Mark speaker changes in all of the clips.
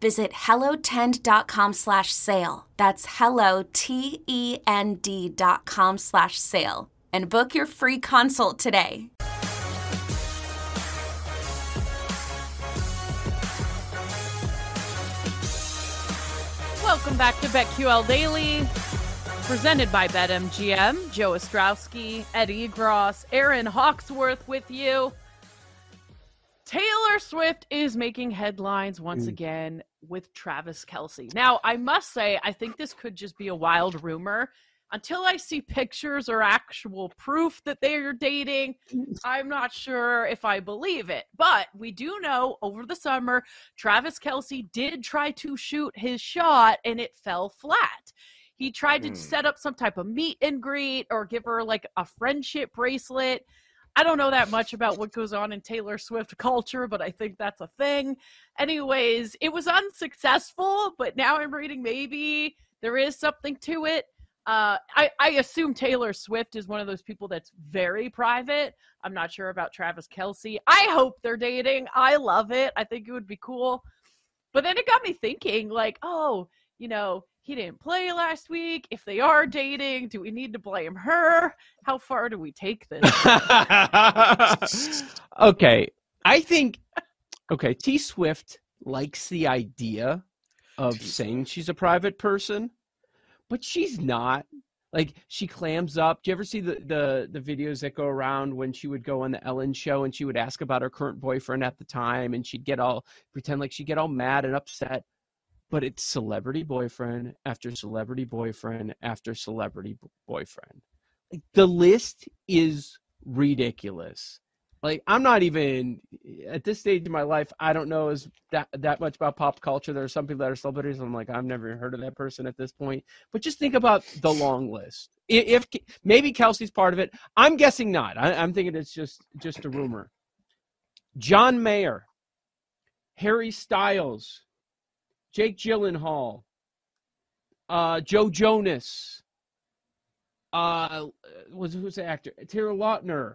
Speaker 1: Visit hellotend.com slash sale. That's hello, T-E-N-D dot com slash sale. And book your free consult today.
Speaker 2: Welcome back to BetQL Daily, presented by BetMGM. Joe Ostrowski, Eddie Gross, Erin Hawksworth with you. Taylor Swift is making headlines once again with Travis Kelce. Now, I must say, I think this could just be a wild rumor. Until I see pictures or actual proof that they are dating, I'm not sure if I believe it. But we do know over the summer, Travis Kelce did try to shoot his shot and it fell flat. He tried to
Speaker 3: Hmm.
Speaker 2: set up some type of meet and greet or give her like a friendship bracelet. I don't know that much about what goes on in Taylor Swift culture, but I think that's a thing. Anyways, it was unsuccessful, but now I'm reading maybe there is something to it. Uh, I, I assume Taylor Swift is one of those people that's very private. I'm not sure about Travis Kelce. I hope they're dating. I love it. I think it would be cool. But then it got me thinking, like, oh, you know, he didn't play last week. If they are dating, do we need to blame her? How far do we take this?
Speaker 4: okay, I think okay, T Swift likes the idea of saying she's a private person, but she's not. Like she clams up. Do you ever see the, the the videos that go around when she would go on the Ellen show and she would ask about her current boyfriend at the time and she'd get all pretend like she'd get all mad and upset. But it's celebrity boyfriend after celebrity boyfriend after celebrity boyfriend. Like the list is ridiculous. Like I'm not even at this stage in my life. I don't know as that that much about pop culture. There are some people that are celebrities. I'm like I've never heard of that person at this point. But just think about the long list. I- If, maybe Kelce's part of it, I'm guessing not. I, I'm thinking it's just just a rumor. John Mayer, Harry Styles, Jake Gyllenhaal, uh, Joe Jonas, uh, was who's the actor? Taylor Lautner,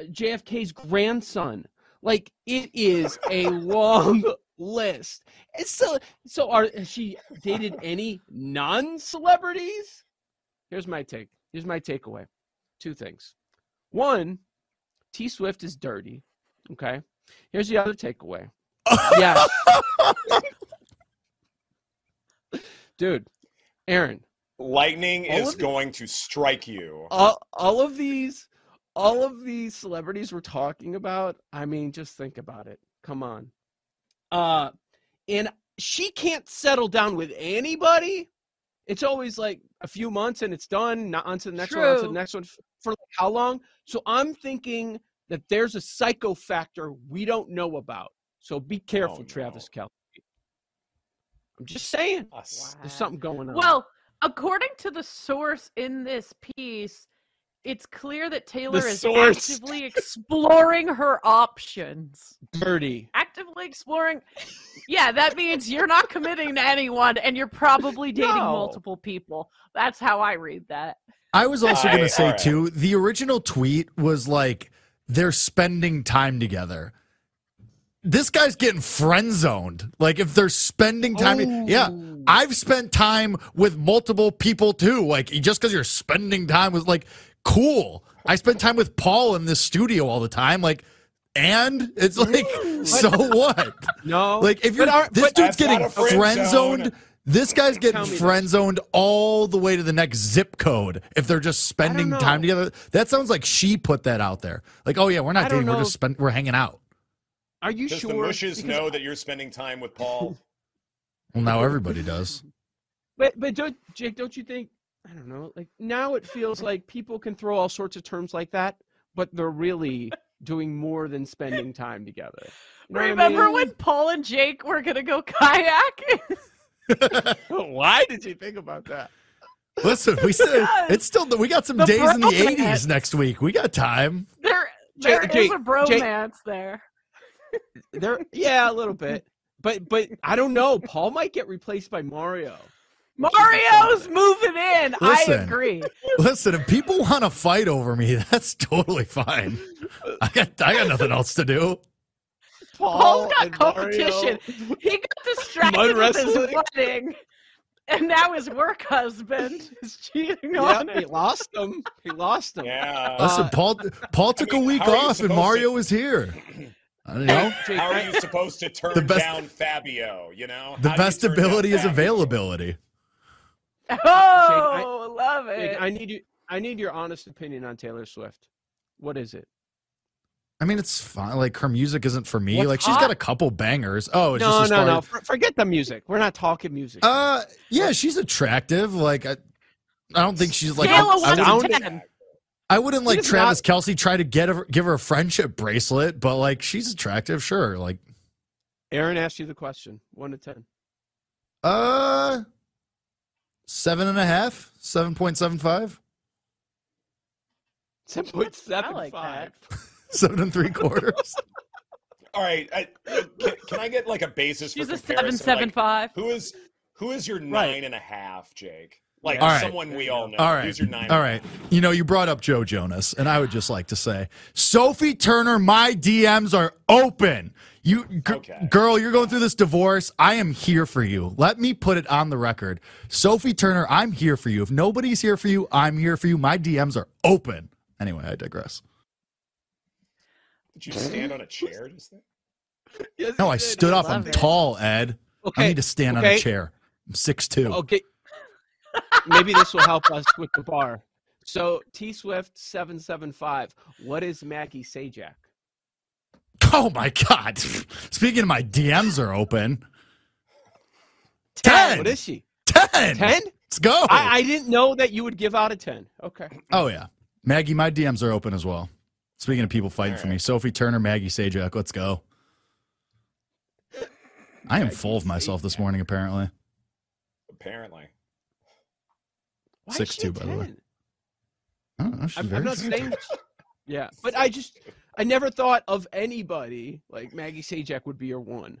Speaker 4: JFK's grandson. Like it is a long list. And so, so are has she dated any non-celebrities? Here's my take. Here's my takeaway. Two things. One, T Swift is dirty. Okay. Here's the other takeaway. Yes. Dude, Erin,
Speaker 3: Lightning is
Speaker 4: the-
Speaker 3: going to strike you.
Speaker 4: all, all of these all of these celebrities we're talking about i mean just think about it. Come on. Uh and she can't settle down with anybody. It's always like a few months and it's done not on to the next one on to the next one for like how long? So i'm thinking that there's a psycho factor we don't know about. So be careful
Speaker 3: no.
Speaker 4: travis kelce i'm just saying
Speaker 3: Us.
Speaker 4: there's something going on
Speaker 2: Well, according to the source in this piece, it's clear that Taylor is
Speaker 4: source.
Speaker 2: actively exploring her options.
Speaker 4: dirty
Speaker 2: Actively exploring. Yeah, that means you're not committing to anyone and you're probably dating
Speaker 4: No.
Speaker 2: multiple people. That's how I read that.
Speaker 5: I was also going to say
Speaker 3: all right.
Speaker 5: too. The original tweet was like they're spending time together. This guy's getting friend zoned. Like if they're spending time, yeah. I've spent time with multiple people too. Like just because you're spending time with like cool. I spend time with Paul in this studio all the time. Like, and it's like, so what?
Speaker 4: No,
Speaker 5: Like if you're
Speaker 4: But are-
Speaker 5: this dude's getting
Speaker 3: friend
Speaker 5: friend zoned.
Speaker 3: zone.
Speaker 5: This guy's getting
Speaker 4: Tell me this.
Speaker 5: friend zoned all the way to the next zip code. If they're just spending time together, that sounds like she put that out there. Like, oh yeah, we're not
Speaker 4: don't
Speaker 5: dating. We're just spend. We're hanging out.
Speaker 4: Are you
Speaker 3: Does
Speaker 4: sure?
Speaker 3: the mushes
Speaker 4: Because
Speaker 3: know that you're spending time with Paul?
Speaker 5: Well, now everybody does.
Speaker 4: But but don't Jake, don't you think? I don't know. Like now, it feels like people can throw all sorts of terms like that, but they're really doing more than spending time together. You know what I
Speaker 2: Remember
Speaker 4: mean?
Speaker 2: when Paul and Jake were gonna go kayak?
Speaker 4: Why did you think about that?
Speaker 5: Listen, we
Speaker 2: said
Speaker 5: it's still we got some
Speaker 2: the
Speaker 5: days in the eighties next week. We got time.
Speaker 2: there, there
Speaker 4: Jake-
Speaker 2: is
Speaker 4: Jake-
Speaker 2: a bromance there.
Speaker 4: There, yeah, a little bit. But but I don't know. Paul might get replaced by Mario.
Speaker 2: Mario's moving in. I agree.
Speaker 5: Listen, if people want to fight over me, that's totally fine. I got I got nothing else to do.
Speaker 4: Paul
Speaker 2: Paul's got
Speaker 4: and Mario.
Speaker 2: competition. He got distracted with his wedding, and now his work husband is cheating
Speaker 4: Yeah,
Speaker 2: on him.
Speaker 4: he lost him. He lost him.
Speaker 3: Yeah.
Speaker 5: Listen, Paul Paul took
Speaker 3: mean,
Speaker 5: a week
Speaker 3: how are you
Speaker 5: off and Mario
Speaker 3: to-
Speaker 5: was here. I don't know.
Speaker 3: How are you supposed to turn
Speaker 5: The best-
Speaker 3: down Fabio? You know,
Speaker 5: The
Speaker 3: How do
Speaker 5: best ability is availability.
Speaker 2: Oh, I love
Speaker 4: Jake,
Speaker 2: it.
Speaker 4: I need you. I need your honest opinion on Taylor Swift. What is it?
Speaker 5: I mean, it's fine. Like her music isn't for me.
Speaker 4: What's
Speaker 5: like she's
Speaker 4: hot?
Speaker 5: got a couple bangers. Oh, it's
Speaker 4: no,
Speaker 5: just as
Speaker 4: no, no.
Speaker 5: as-
Speaker 4: For- forget the music. We're not talking music.
Speaker 5: Uh, yeah, she's attractive. Like I, I don't think she's like.
Speaker 2: Scale
Speaker 5: I,
Speaker 2: of
Speaker 5: I I wouldn't like Travis
Speaker 4: not-
Speaker 5: Kelce try to get her, give her a friendship bracelet, but like she's attractive, sure. Like,
Speaker 4: Erin asked you the question. One to ten.
Speaker 5: uh, seven and a half, seven point seven five,
Speaker 4: Seven point seven
Speaker 2: I like
Speaker 4: five.
Speaker 5: seven and three quarters.
Speaker 3: All right. I, can, can I get like a basis
Speaker 2: She's
Speaker 3: for
Speaker 2: a
Speaker 3: comparison?
Speaker 2: seven seven
Speaker 3: Like,
Speaker 2: five.
Speaker 3: Who is who is your
Speaker 4: Right.
Speaker 3: nine and a half, Jake? Like
Speaker 5: All right.
Speaker 3: someone we all know.
Speaker 5: All right.
Speaker 3: Who's your nine?
Speaker 5: All right. You know, you brought up Joe Jonas, and I would just like to say, Sophie Turner, my DMs are open. You, g-
Speaker 3: Okay.
Speaker 5: girl, you're going through this divorce. I am here for you. Let me put it on the record. Sophie Turner, I'm here for you. If nobody's here for you, I'm here for you. My DMs are open. Anyway, I digress.
Speaker 3: Did you stand on a chair just then?
Speaker 4: Yes,
Speaker 5: No, I
Speaker 4: did.
Speaker 5: stood up. I'm
Speaker 2: it.
Speaker 5: tall, Ed.
Speaker 4: Okay.
Speaker 5: I need to stand on a chair. I'm six two.
Speaker 4: Okay. Maybe this will help us with the bar. So T Swift seven seven five. What is Maggie Sajak?
Speaker 5: Oh my god! Speaking of my DMs are open. Ten.
Speaker 4: What is she?
Speaker 5: Ten.
Speaker 4: Ten?
Speaker 5: Let's go.
Speaker 4: I, I didn't know that you would give out a ten. Okay.
Speaker 5: oh yeah, Maggie, my DMs are open as well. Speaking of people fighting
Speaker 3: All
Speaker 5: for me. Sophie Turner, Maggie Sajak, let's go. I am
Speaker 4: Maggie
Speaker 5: full of myself this morning. Apparently,
Speaker 3: Apparently.
Speaker 4: Why
Speaker 5: Six two,
Speaker 4: a
Speaker 5: by the way. I don't oh, know. She's
Speaker 4: I'm,
Speaker 5: very
Speaker 4: I'm not saying. Yeah, but I just I never thought of anybody like Maggie Sajak would be your one.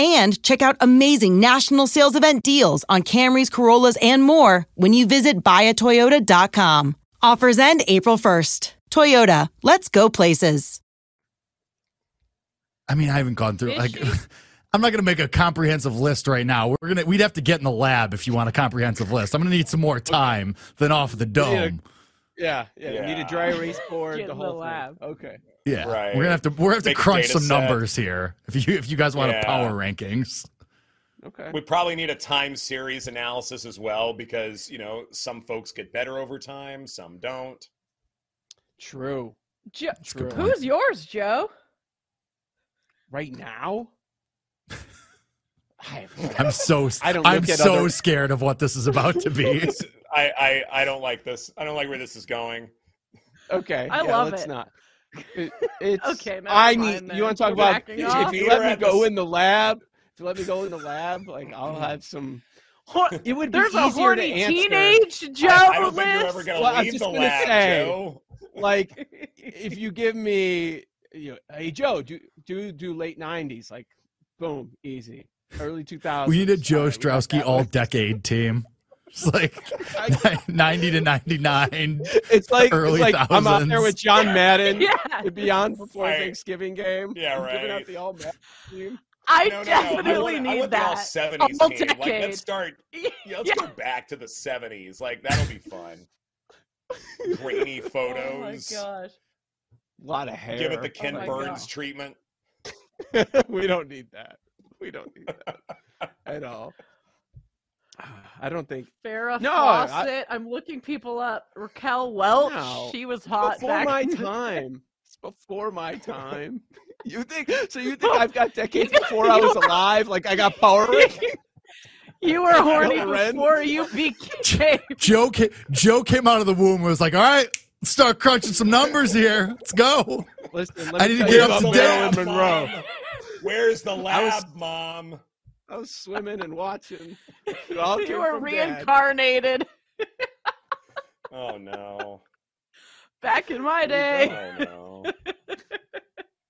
Speaker 6: and check out amazing national sales event deals on Camrys, Corollas, and more when you visit buyatoyota.com. Offers end April 1st. Toyota, let's go places.
Speaker 5: I mean, I haven't gone through like. I'm not going to make a comprehensive list right now. We're gonna we'd have to get in the lab if you want a comprehensive list. I'm going to need some more time than off the dome.
Speaker 4: Yeah, yeah. You need a dry erase board.
Speaker 2: Get
Speaker 4: the
Speaker 2: in the
Speaker 4: whole thing.
Speaker 2: lab.
Speaker 4: Okay.
Speaker 5: Yeah,
Speaker 3: Right.
Speaker 5: we're gonna have to we're gonna have to
Speaker 3: Make a
Speaker 5: crunch some
Speaker 3: set.
Speaker 5: numbers here if you if you guys want
Speaker 3: Yeah.
Speaker 5: a power rankings.
Speaker 4: Okay.
Speaker 3: We probably need a time series analysis as well because, you know, some folks get better over time, some don't.
Speaker 4: True.
Speaker 2: Jo-
Speaker 4: True.
Speaker 2: Who's yours, Joe?
Speaker 4: Right now? I,
Speaker 5: I'm so
Speaker 4: I don't
Speaker 5: I'm so
Speaker 4: other-
Speaker 5: scared of what this is about to be.
Speaker 3: I, I, I don't like this. I don't like where this is going.
Speaker 4: Okay.
Speaker 2: I
Speaker 4: yeah,
Speaker 2: love
Speaker 4: let's
Speaker 2: it.
Speaker 4: not. It, it's,
Speaker 2: Okay, never
Speaker 4: I
Speaker 2: mind
Speaker 4: need.
Speaker 2: then.
Speaker 4: You want to talk
Speaker 2: We're
Speaker 4: about?
Speaker 2: backing
Speaker 4: If,
Speaker 2: off.
Speaker 4: you let me go
Speaker 3: this-
Speaker 4: in the lab, if you let me go in the lab, like I'll mm-hmm. have some. It would be
Speaker 2: There's a
Speaker 4: easier to answer.
Speaker 2: teenage Joe
Speaker 3: I, I don't think you're ever going to
Speaker 4: Well, I'm
Speaker 3: leave
Speaker 4: just
Speaker 3: the
Speaker 4: gonna
Speaker 3: lab,
Speaker 4: say-
Speaker 3: Joe.
Speaker 4: Like, if you give me, you know, hey Joe, do do do late '90s, like, boom, easy. Early 2000s.
Speaker 5: We need a Joe
Speaker 4: All right,
Speaker 5: Strowski all decade team. It's like 90 to 99.
Speaker 4: It's like
Speaker 5: early
Speaker 4: it's like I'm out there with John Madden.
Speaker 2: yeah,
Speaker 4: to be on before
Speaker 3: Right.
Speaker 4: Thanksgiving game.
Speaker 3: Yeah,
Speaker 4: I'm Giving out
Speaker 3: right.
Speaker 4: the all Madden team.
Speaker 2: I
Speaker 3: No, no, no.
Speaker 2: definitely
Speaker 3: I want,
Speaker 2: need
Speaker 3: I want
Speaker 2: that.
Speaker 3: the all 70s
Speaker 2: All
Speaker 3: team. Like, let's start. Yeah, let's
Speaker 2: Yeah.
Speaker 3: go back to the 70s. Like, that'll be fun. Grainy photos.
Speaker 2: Oh my gosh.
Speaker 4: A lot of hair.
Speaker 3: Give it the oh Ken
Speaker 2: my
Speaker 3: Burns
Speaker 2: God.
Speaker 3: treatment.
Speaker 4: we don't need that. We don't need that at all. I don't think
Speaker 2: Farrah
Speaker 4: No, I-
Speaker 2: Fawcett. I'm looking people up. Raquel Welch.
Speaker 4: No.
Speaker 2: She was hot
Speaker 4: before
Speaker 2: back
Speaker 4: my time. It's before my time. You think so? You think I've got decades before I was alive? Like I got power rankings?
Speaker 2: You were horny before you became.
Speaker 5: Joe ca- Joe came out of the womb and was like, "All right, let's start crunching some numbers here. Let's go."
Speaker 4: Listen, let
Speaker 5: I need to get
Speaker 4: you
Speaker 5: up
Speaker 4: about
Speaker 5: to
Speaker 4: Marilyn
Speaker 5: date.
Speaker 4: Monroe.
Speaker 3: Where's the lab,
Speaker 4: was-
Speaker 3: mom?
Speaker 4: I was swimming and watching. All
Speaker 2: You were reincarnated
Speaker 3: Oh, no.
Speaker 2: back in my day.
Speaker 3: Oh, no.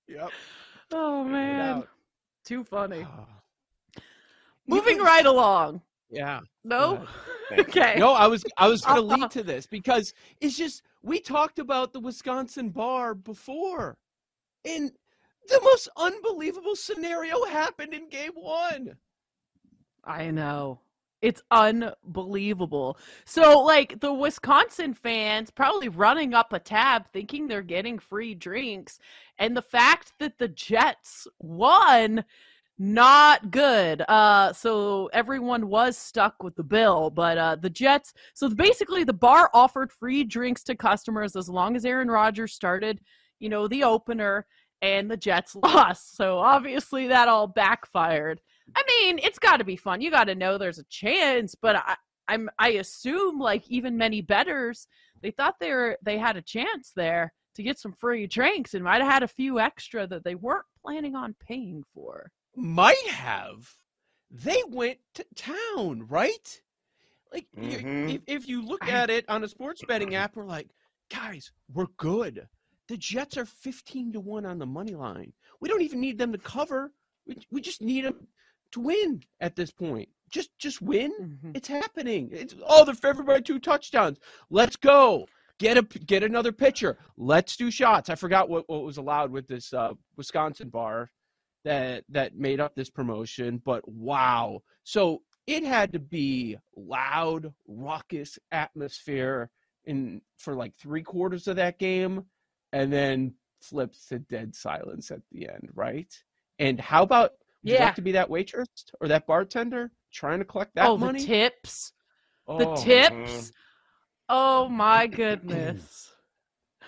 Speaker 4: Yep.
Speaker 2: Oh man, too funny.
Speaker 4: Ah.
Speaker 2: Moving
Speaker 4: was-
Speaker 2: right along.
Speaker 4: Yeah.
Speaker 2: No.
Speaker 4: ahead.
Speaker 3: Thank you.
Speaker 2: okay.
Speaker 4: No, I was I was gonna
Speaker 2: Uh-uh.
Speaker 4: lead to this because it's just we talked about the Wisconsin bar before. And the most unbelievable scenario happened in game one.
Speaker 2: I know. It's unbelievable. So, like, the Wisconsin fans probably running up a tab thinking they're getting free drinks. And the fact that the Jets won, not good. Uh, so everyone was stuck with the bill. But uh, the Jets, so basically, the bar offered free drinks to customers as long as Aaron Rodgers started, you know, the opener, and the Jets lost. So obviously, that all backfired. I mean, it's got to be fun. You got to know there's a chance, but I, I'm I assume like even many betters, they thought they were they had a chance there to get some free drinks and might have had a few extra that they weren't planning on paying for.
Speaker 4: Might have. They went to town, right? Like you-
Speaker 3: Mhm.
Speaker 4: if, if you look
Speaker 2: I-
Speaker 4: at it on a sports betting app, we're like, guys, we're good. The Jets are 15 to 1 on the money line. We don't even need them to cover. We, we just need them to win at this point. Just just win.
Speaker 2: Mhm.
Speaker 4: It's happening. It's oh, they're favored by two touchdowns. Let's go. Get a get another pitcher. Let's do shots. I forgot what, what was allowed with this uh, Wisconsin bar that that made up this promotion, but wow. So it had to be loud, raucous atmosphere in for like three quarters of that game, and then flips to dead silence at the end, right? And how about would you
Speaker 2: Yeah.
Speaker 4: like to be that waitress or that bartender trying to collect that
Speaker 2: oh,
Speaker 4: money?
Speaker 2: the tips. The
Speaker 4: Oh,
Speaker 2: tips. Oh my goodness.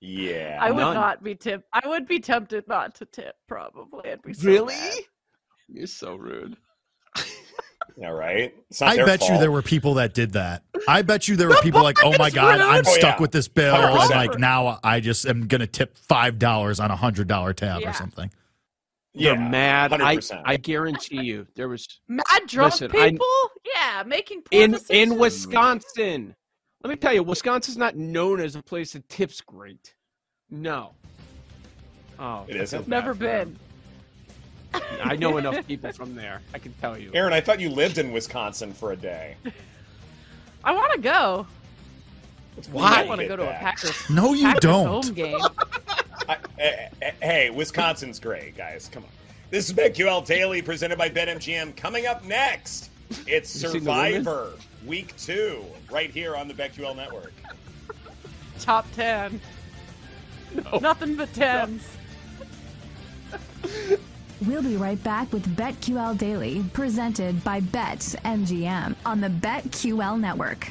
Speaker 3: Yeah.
Speaker 2: I would
Speaker 4: None.
Speaker 2: not be tip. I would be tempted not to tip. Probably. I'd be so
Speaker 4: Really?
Speaker 2: mad.
Speaker 4: You're so rude.
Speaker 3: All right. It's not
Speaker 5: I
Speaker 3: their
Speaker 5: bet you there were people that did that. I bet you there were people like, "Oh my
Speaker 2: is
Speaker 5: god, I'm.
Speaker 3: Oh,
Speaker 5: stuck
Speaker 3: yeah.
Speaker 5: with this bill,
Speaker 3: 100%.
Speaker 5: and like now I just am gonna tip five dollars on a hundred dollar tab
Speaker 2: Yeah.
Speaker 5: or something."
Speaker 4: They're
Speaker 3: Yeah,
Speaker 4: mad. I
Speaker 3: 100%.
Speaker 4: I guarantee you there was
Speaker 2: Mad drunk
Speaker 4: Listen, I-
Speaker 2: people. Yeah, making poor
Speaker 4: in
Speaker 2: decisions.
Speaker 4: in Wisconsin. Let me tell you, Wisconsin's not known as a place that tips great. No. Oh,
Speaker 3: It isn't?
Speaker 2: Never been.
Speaker 4: I know enough people from there. I can tell you.
Speaker 3: Erin, I thought you lived in Wisconsin for a day.
Speaker 2: I want to go.
Speaker 3: Why?
Speaker 2: I want to go to a Packers.
Speaker 5: No, you
Speaker 2: Packers
Speaker 5: don't.
Speaker 2: home game.
Speaker 3: I, eh, eh, hey, Wisconsin's great, guys. Come on. This is BetQL Daily presented by BetMGM. Coming up next, it's
Speaker 4: You seen the women?
Speaker 3: Survivor Week 2, right here on the BetQL Network.
Speaker 2: Top ten. Nothing but tens.
Speaker 7: We'll be right back with BetQL Daily, presented by BetMGM on the BetQL network.